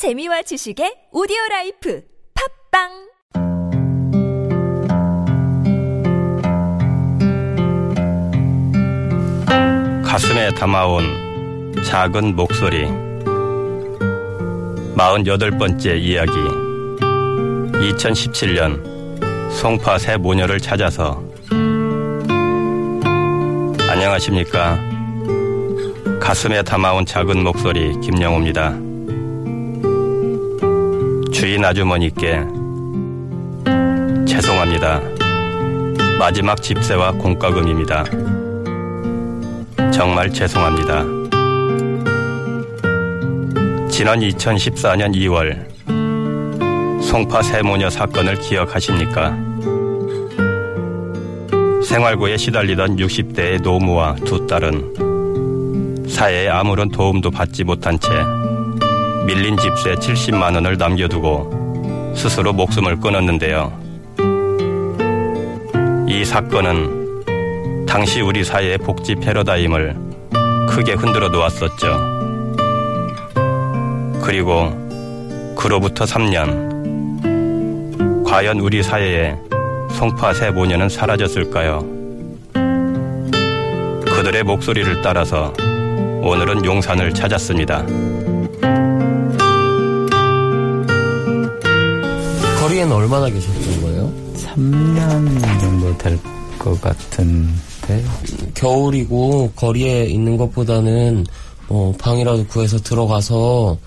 재미와 지식의 오디오 라이프 팝빵! 가슴에 담아온 작은 목소리. 48번째 이야기. 2017년 송파 세 모녀를 찾아서. 안녕하십니까? 가슴에 담아온 작은 목소리 김영호입니다 주인 아주머니께 죄송합니다 마지막 집세와 공과금입니다 정말 죄송합니다. 지난 2014년 2월 송파 세모녀 사건을 기억하십니까? 생활고에 시달리던 60대의 노무와 두 딸은 사회에 아무런 도움도 받지 못한 채 밀린 집세 70만 원을 남겨두고 스스로 목숨을 끊었는데요. 이 사건은 당시 우리 사회의 복지 패러다임을 크게 흔들어 놓았었죠. 그리고 그로부터 3년. 과연 우리 사회에 송파 새 모녀는 사라졌을까요? 그들의 목소리를 따라서 오늘은 용산을 찾았습니다. 거리에는 얼마나 계셨던 거예요? 3년 정도 될 것 같은데. 겨울이고 거리에 있는 것보다는 어, 방이라도 구해서 들어가서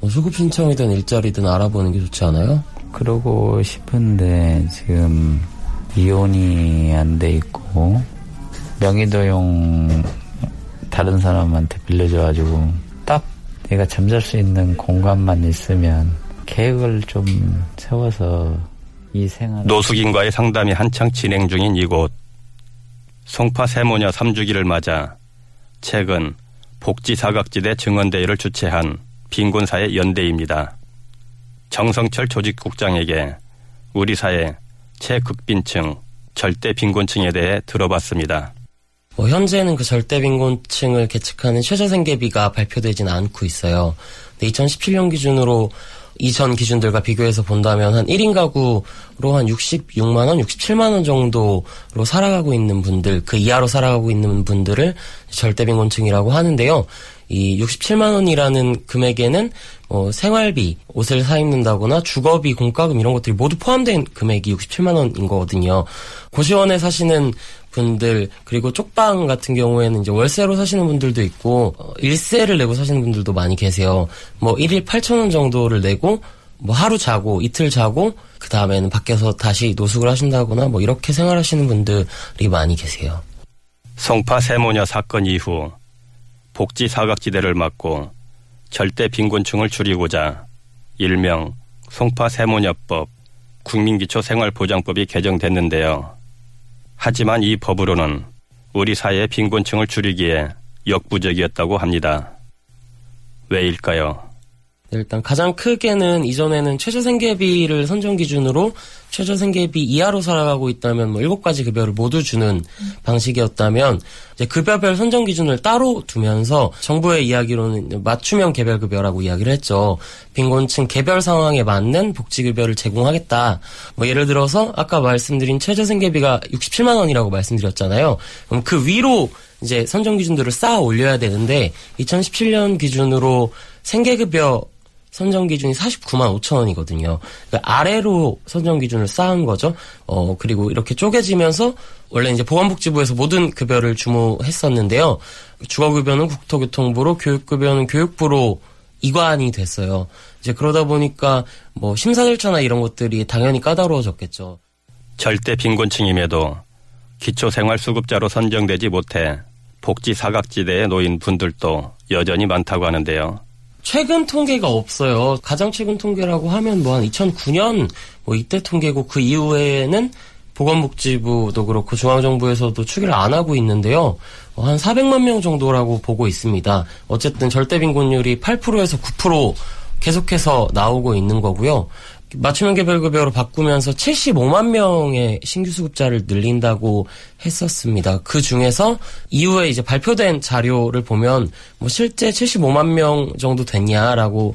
뭐 수급 신청이든 일자리든 알아보는 게 좋지 않아요? 그러고 싶은데 지금 이혼이 안 돼 있고 명의도용 다른 사람한테 빌려줘가지고 딱 내가 잠잘 수 있는 공간만 있으면 계획을 좀 세워서 이 생활 노숙인과의 상담이 한창 진행 중인 이곳. 송파 세모녀 3주기를 맞아 최근 복지사각지대 증언대회를 주최한 빈곤사회 연대입니다. 정성철 조직국장에게 우리 사회 최극빈층, 절대 빈곤층에 대해 들어봤습니다. 뭐 현재는 그 절대 빈곤층을 계측하는 최저생계비가 발표되진 않고 있어요. 근데 2017년 기준으로 이전 기준들과 비교해서 본다면 한 1인 가구로 한 66만 원, 67만 원 정도로 살아가고 있는 분들, 그 이하로 살아가고 있는 분들을 절대빈곤층이라고 하는데요. 이 67만 원이라는 금액에는 어, 생활비, 옷을 사 입는다거나 주거비, 공과금 이런 것들이 모두 포함된 금액이 67만 원인 거거든요. 고시원에 사시는 분들 그리고 쪽방 같은 경우에는 이제 월세로 사시는 분들도 있고 어, 일세를 내고 사시는 분들도 많이 계세요. 뭐 1일 8천 원 정도를 내고 뭐 하루 자고 이틀 자고 그 다음에는 밖에서 다시 노숙을 하신다거나 뭐 이렇게 생활하시는 분들이 많이 계세요. 송파 세모녀 사건 이후 복지 사각지대를 막고 절대 빈곤층을 줄이고자 일명 송파 세모녀법 국민기초 생활보장법이 개정됐는데요. 하지만 이 법으로는 우리 사회의 빈곤층을 줄이기에 역부족이었다고 합니다. 왜일까요? 일단 가장 크게는 이전에는 최저생계비를 선정 기준으로 최저생계비 이하로 살아가고 있다면 뭐 일곱 가지 급여를 모두 주는 방식이었다면 이제 급여별 선정 기준을 따로 두면서 정부의 이야기로는 맞춤형 개별 급여라고 이야기를 했죠. 빈곤층 개별 상황에 맞는 복지 급여를 제공하겠다. 뭐 예를 들어서 아까 말씀드린 최저생계비가 67만 원이라고 말씀드렸잖아요. 그럼 그 위로 이제 선정 기준들을 쌓아 올려야 되는데 2017년 기준으로 생계급여 선정 기준이 49만 5천 원이거든요. 그러니까 아래로 선정 기준을 쌓은 거죠. 어, 그리고 이렇게 쪼개지면서 원래 이제 보건복지부에서 모든 급여를 주무했었는데요. 주거급여는 국토교통부로, 교육급여는 교육부로 이관이 됐어요. 이제 그러다 보니까 뭐 심사 절차나 이런 것들이 당연히 까다로워졌겠죠. 절대 빈곤층임에도 기초생활수급자로 선정되지 못해 복지 사각지대에 놓인 분들도 여전히 많다고 하는데요. 최근 통계가 없어요. 가장 최근 통계라고 하면 뭐 한 2009년 뭐 이때 통계고 그 이후에는 보건복지부도 그렇고 중앙정부에서도 추계를 안 하고 있는데요. 어, 한 400만 명 정도라고 보고 있습니다. 어쨌든 절대 빈곤율이 8%에서 9% 계속해서 나오고 있는 거고요. 맞춤형 개별급여로 바꾸면서 75만 명의 신규 수급자를 늘린다고 했었습니다. 그 중에서 이후에 이제 발표된 자료를 보면 뭐 실제 75만 명 정도 됐냐라고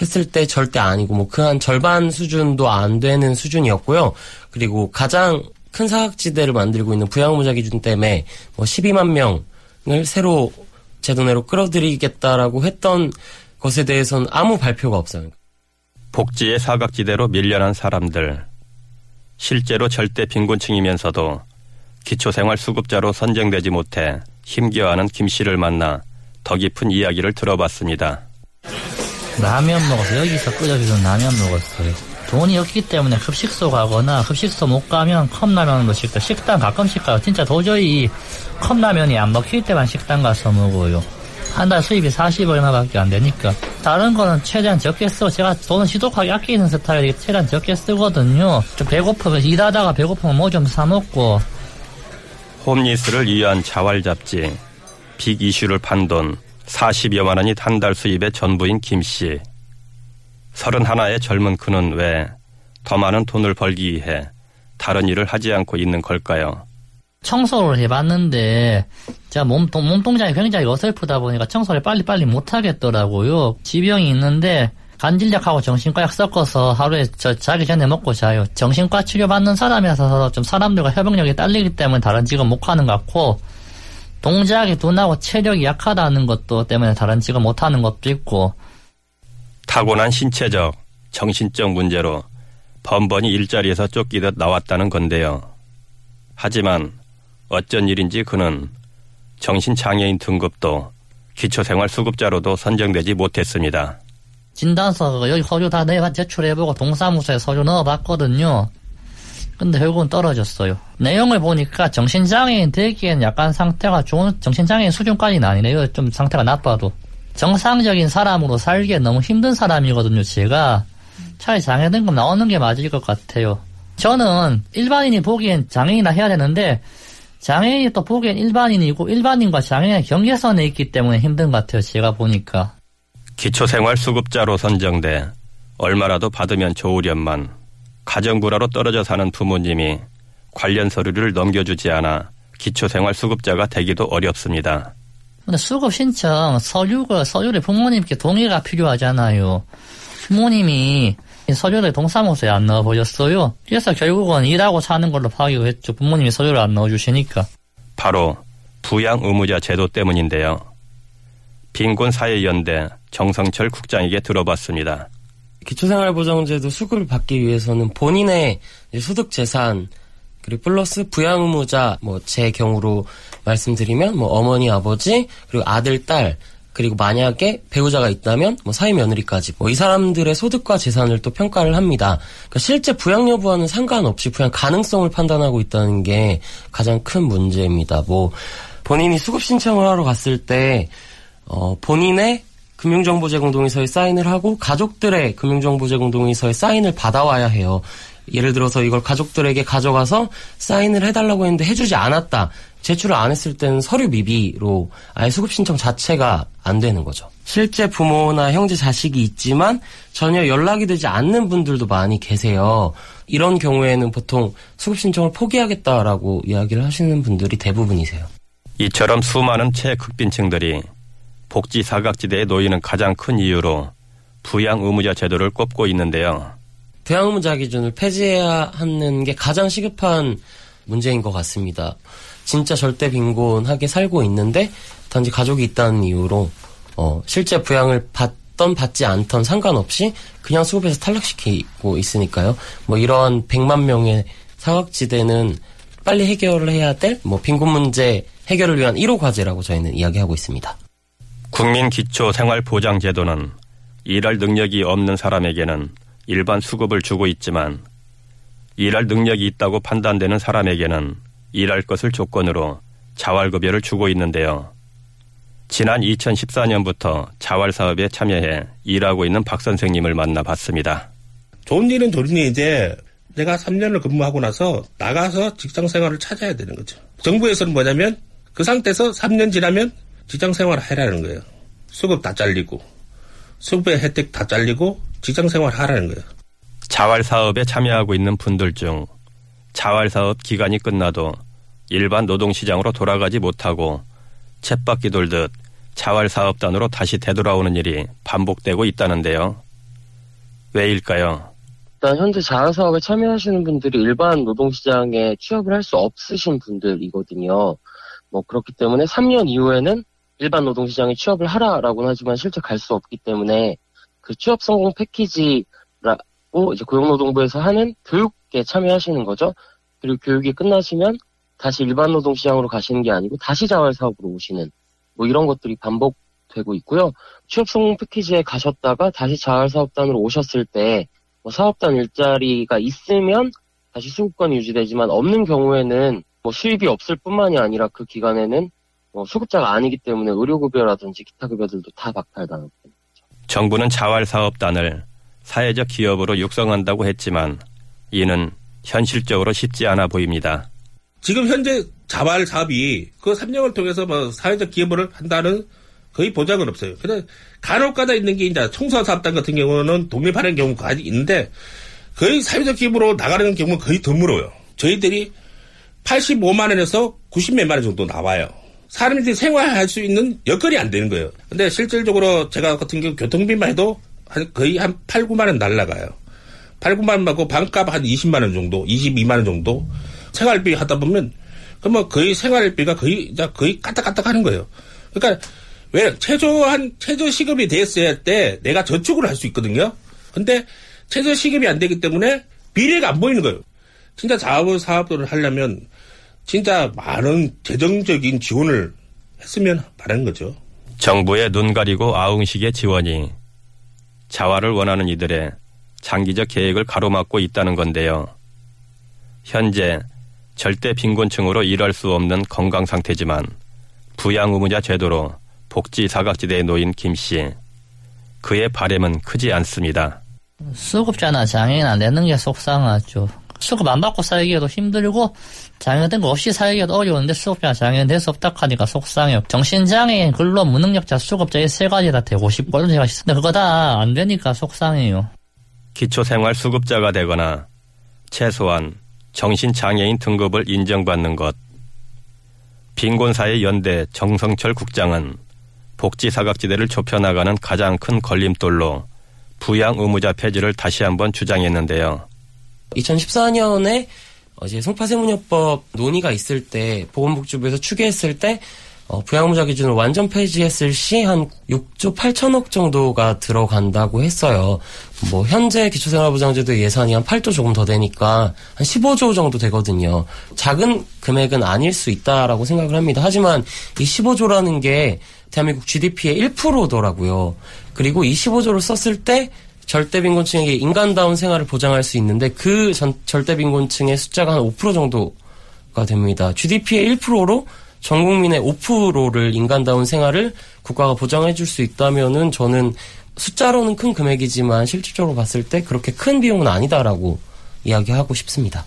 했을 때 절대 아니고 뭐 그 한 절반 수준도 안 되는 수준이었고요. 그리고 가장 큰 사각지대를 만들고 있는 부양무자 기준 때문에 뭐 12만 명을 새로 제도 내로 끌어들이겠다라고 했던 것에 대해서는 아무 발표가 없어요. 복지의 사각지대로 밀려난 사람들. 실제로 절대 빈곤층이면서도 기초생활 수급자로 선정되지 못해 힘겨워하는 김 씨를 만나 더 깊은 이야기를 들어봤습니다. 라면 먹었어요. 여기서 끓여주는 라면 먹었어요. 돈이 없기 때문에 급식소 가거나 급식소 못 가면 컵라면으로 식당, 식당 가끔씩 가요. 진짜 도저히 컵라면이 안 먹힐 때만 식당 가서 먹어요. 한 달 수입이 40 얼마밖에 안 되니까. 다른 거는 최대한 적게 써. 제가 돈을 시독하게 아끼는 스타일이 최대한 적게 쓰거든요. 좀 배고프면, 일하다가 배고프면 뭐 좀 사 먹고. 홈리스를 위한 자활 잡지, 빅 이슈를 판돈 40여만 원이 한 달 수입의 전부인 김 씨. 31의 젊은 그는 왜 더 많은 돈을 벌기 위해 다른 일을 하지 않고 있는 걸까요? 청소를 해봤는데 제가 몸, 몸동작이 굉장히 어설프다 보니까 청소를 빨리빨리 못하겠더라고요. 지병이 있는데 간질약하고 정신과약 섞어서 하루에 저 자기 전에 먹고 자요. 정신과 치료받는 사람이라서 좀 사람들과 협응력이 딸리기 때문에 다른 직업 못 하는 것 같고 동작이 둔하고 체력이 약하다는 것도 때문에 다른 직업 못 하는 것도 있고 타고난 신체적, 정신적 문제로 번번이 일자리에서 쫓기듯 나왔다는 건데요. 하지만 어쩐 일인지 그는 정신장애인 등급도 기초생활수급자로도 선정되지 못했습니다. 진단서 여기 서류 다 내가 제출해보고 동사무소에 서류 넣어봤거든요. 근데 결국은 떨어졌어요. 내용을 보니까 정신장애인 되기엔 약간 상태가 좋은 정신장애인 수준까지는 아니네요. 좀 상태가 나빠도. 정상적인 사람으로 살기에 너무 힘든 사람이거든요, 제가. 차라리 장애 등급 나오는 게 맞을 것 같아요. 저는 일반인이 보기엔 장애인이나 해야 되는데 장애인이 또 보기엔 일반인이고 일반인과 장애인의 경계선에 있기 때문에 힘든 것 같아요. 제가 보니까. 기초생활수급자로 선정돼 얼마라도 받으면 좋으련만 가정불화로 떨어져 사는 부모님이 관련 서류를 넘겨주지 않아 기초생활수급자가 되기도 어렵습니다. 근데 수급 신청 서류가 서류를 부모님께 동의가 필요하잖아요. 부모님이 서류를 동사무소에 안 넣어버렸어요. 그래서 결국은 일하고 사는 걸로 파기로 했죠. 부모님이 서류를 안 넣어주시니까. 바로 부양 의무자 제도 때문인데요. 빈곤 사회연대 정성철 국장에게 들어봤습니다. 기초생활보장제도 수급을 받기 위해서는 본인의 소득 재산 그리고 플러스 부양 의무자 뭐 제 경우로 말씀드리면 뭐 어머니 아버지 그리고 아들 딸 그리고 만약에 배우자가 있다면 뭐 사위 며느리까지 뭐 이 사람들의 소득과 재산을 또 평가를 합니다. 그러니까 실제 부양 여부와는 상관없이 부양 가능성을 판단하고 있다는 게 가장 큰 문제입니다. 뭐 본인이 수급 신청을 하러 갔을 때 어, 본인의 금융정보 제공 동의서에 사인을 하고 가족들의 금융정보 제공 동의서에 사인을 받아와야 해요. 예를 들어서 이걸 가족들에게 가져가서 사인을 해달라고 했는데 해주지 않았다. 제출을 안 했을 때는 서류 미비로 아예 수급 신청 자체가 안 되는 거죠. 실제 부모나 형제 자식이 있지만 전혀 연락이 되지 않는 분들도 많이 계세요. 이런 경우에는 보통 수급 신청을 포기하겠다라고 이야기를 하시는 분들이 대부분이세요. 이처럼 수많은 최극빈층들이 복지 사각지대에 놓이는 가장 큰 이유로 부양 의무자 제도를 꼽고 있는데요. 부양 의무자 기준을 폐지해야 하는 게 가장 시급한 문제인 것 같습니다. 진짜 절대 빈곤하게 살고 있는데 단지 가족이 있다는 이유로 어, 실제 부양을 받던 받지 않던 상관없이 그냥 수급에서 탈락시키고 있으니까요. 뭐 이러한 100만 명의 사각지대는 빨리 해결을 해야 될 뭐 빈곤 문제 해결을 위한 1호 과제라고 저희는 이야기하고 있습니다. 국민 기초 생활 보장 제도는 일할 능력이 없는 사람에게는 일반 수급을 주고 있지만 일할 능력이 있다고 판단되는 사람에게는 일할 것을 조건으로 자활급여를 주고 있는데요. 지난 2014년부터 자활사업에 참여해 일하고 있는 박 선생님을 만나봤습니다. 좋은 일은 좋은 일인데 내가 3년을 근무하고 나서 나가서 직장 생활을 찾아야 되는 거죠. 정부에서는 뭐냐면 그 상태에서 3년 지나면 직장 생활을 해라는 거예요. 수급 다 잘리고 수급의 혜택 다 잘리고 직장 생활 하라는 거예요. 자활 사업에 참여하고 있는 분들 중 자활사업 기간이 끝나도 일반 노동시장으로 돌아가지 못하고 쳇바퀴 돌듯 자활사업단으로 다시 되돌아오는 일이 반복되고 있다는데요. 왜일까요? 일단 현재 자활사업에 참여하시는 분들이 일반 노동시장에 취업을 할 수 없으신 분들이거든요. 뭐 그렇기 때문에 3년 이후에는 일반 노동시장에 취업을 하라라고는 하지만 실제 갈 수 없기 때문에 그 취업 성공 패키지 라고 이제 고용노동부에서 하는 교육에 참여하시는 거죠. 그리고 교육이 끝나시면 다시 일반 노동시장으로 가시는 게 아니고 다시 자활사업으로 오시는 뭐 이런 것들이 반복되고 있고요. 취업 성공 패키지에 가셨다가 다시 자활사업단으로 오셨을 때 뭐 사업단 일자리가 있으면 다시 수급권이 유지되지만 없는 경우에는 뭐 수입이 없을 뿐만이 아니라 그 기간에는 뭐 수급자가 아니기 때문에 의료급여라든지 기타 급여들도 다 박탈당하고 정부는 자활사업단을 사회적 기업으로 육성한다고 했지만 이는 현실적으로 쉽지 않아 보입니다. 지금 현재 자발 사업이 그 3년을 통해서 뭐 사회적 기업을 한다는 거의 보장은 없어요. 그냥 간혹가다 있는 게 이제 청소사업단 같은 경우는 독립하는 경우가 있는데 거의 사회적 기업으로 나가는 경우는 거의 드물어요. 저희들이 85만 원에서 90몇만 원 정도 나와요. 사람들이 생활할 수 있는 여건이 안 되는 거예요. 근데 실질적으로 제가 같은 경우 교통비만 해도 한 거의 한 8, 9만 원 날라가요. 8, 9만 원 받고 반값 한 20만 원 정도, 22만 원 정도 생활비 하다 보면 그러면 거의 생활비가 거의 거의 까딱까딱 하는 거예요. 그러니까 왜 최소한 최저 시급이 됐을 때 내가 저축을 할 수 있거든요. 근데 최저 시급이 안 되기 때문에 비례가 안 보이는 거예요. 진짜 자원 사업들을 하려면 진짜 많은 재정적인 지원을 했으면 바라는 거죠. 정부의 눈 가리고 아웅식의 지원이 자활을 원하는 이들의 장기적 계획을 가로막고 있다는 건데요. 현재 절대 빈곤층으로 일할 수 없는 건강 상태지만 부양 의무자 제도로 복지 사각지대에 놓인 김 씨. 그의 바램은 크지 않습니다. 수급자나 장애인 안 되는 게 속상하죠. 수급 안 받고 살기에도 힘들고 장애인 거 없이 살기에도 어려운데 수급자 장애인 될수 없다 하니까 속상해요. 정신장애인, 근로 무능력자, 수급자 이 세 가지 다 되고 싶거든요. 제가 근데 그거 다 안 되니까 속상해요. 기초생활 수급자가 되거나 최소한 정신장애인 등급을 인정받는 것. 빈곤사회 연대 정성철 국장은 복지사각지대를 좁혀나가는 가장 큰 걸림돌로 부양 의무자 폐지를 다시 한번 주장했는데요. 2014년에 이제 송파세무녀법 논의가 있을 때 보건복지부에서 추계했을 때 어, 부양의무자 기준을 완전 폐지했을 시 한 6조 8천억 정도가 들어간다고 했어요. 뭐 현재 기초생활보장제도 예산이 한 8조 조금 더 되니까 한 15조 정도 되거든요. 작은 금액은 아닐 수 있다라고 생각을 합니다. 하지만 이 15조라는 게 대한민국 GDP의 1%더라고요. 그리고 이 15조를 썼을 때 절대 빈곤층에게 인간다운 생활을 보장할 수 있는데 그 전, 절대 빈곤층의 숫자가 한 5% 정도가 됩니다. GDP의 1%로 전 국민의 5%를 인간다운 생활을 국가가 보장해 줄 수 있다면은 저는 숫자로는 큰 금액이지만 실질적으로 봤을 때 그렇게 큰 비용은 아니다라고 이야기하고 싶습니다.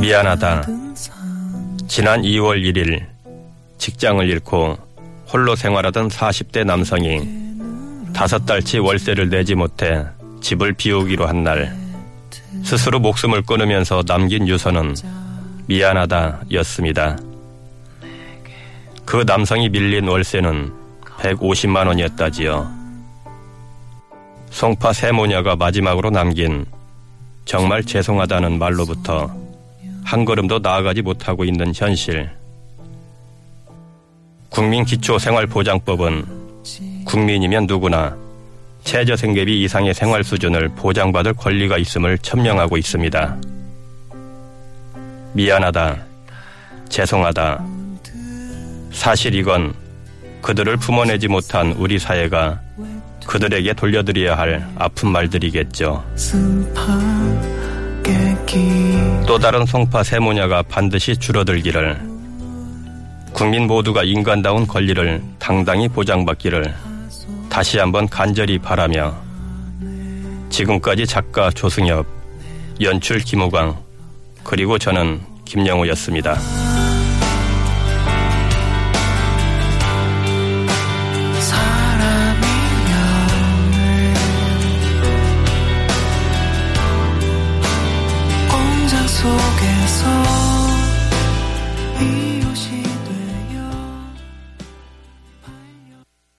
미안하다. 지난 2월 1일 직장을 잃고 홀로 생활하던 40대 남성이 다섯 달치 월세를 내지 못해 집을 비우기로 한 날 스스로 목숨을 끊으면서 남긴 유서는 미안하다 였습니다. 그 남성이 밀린 월세는 150만 원이었다지요. 송파 세모녀가 마지막으로 남긴 정말 죄송하다는 말로부터 한 걸음도 나아가지 못하고 있는 현실. 국민기초생활보장법은 국민이면 누구나 최저생계비 이상의 생활 수준을 보장받을 권리가 있음을 천명하고 있습니다. 미안하다. 죄송하다. 사실 이건 그들을 품어내지 못한 우리 사회가 그들에게 돌려드려야 할 아픈 말들이겠죠. 또 다른 송파 세모녀가 반드시 줄어들기를 국민 모두가 인간다운 권리를 당당히 보장받기를 다시 한번 간절히 바라며 지금까지 작가 조승엽, 연출 김우광, 그리고 저는 김영우였습니다.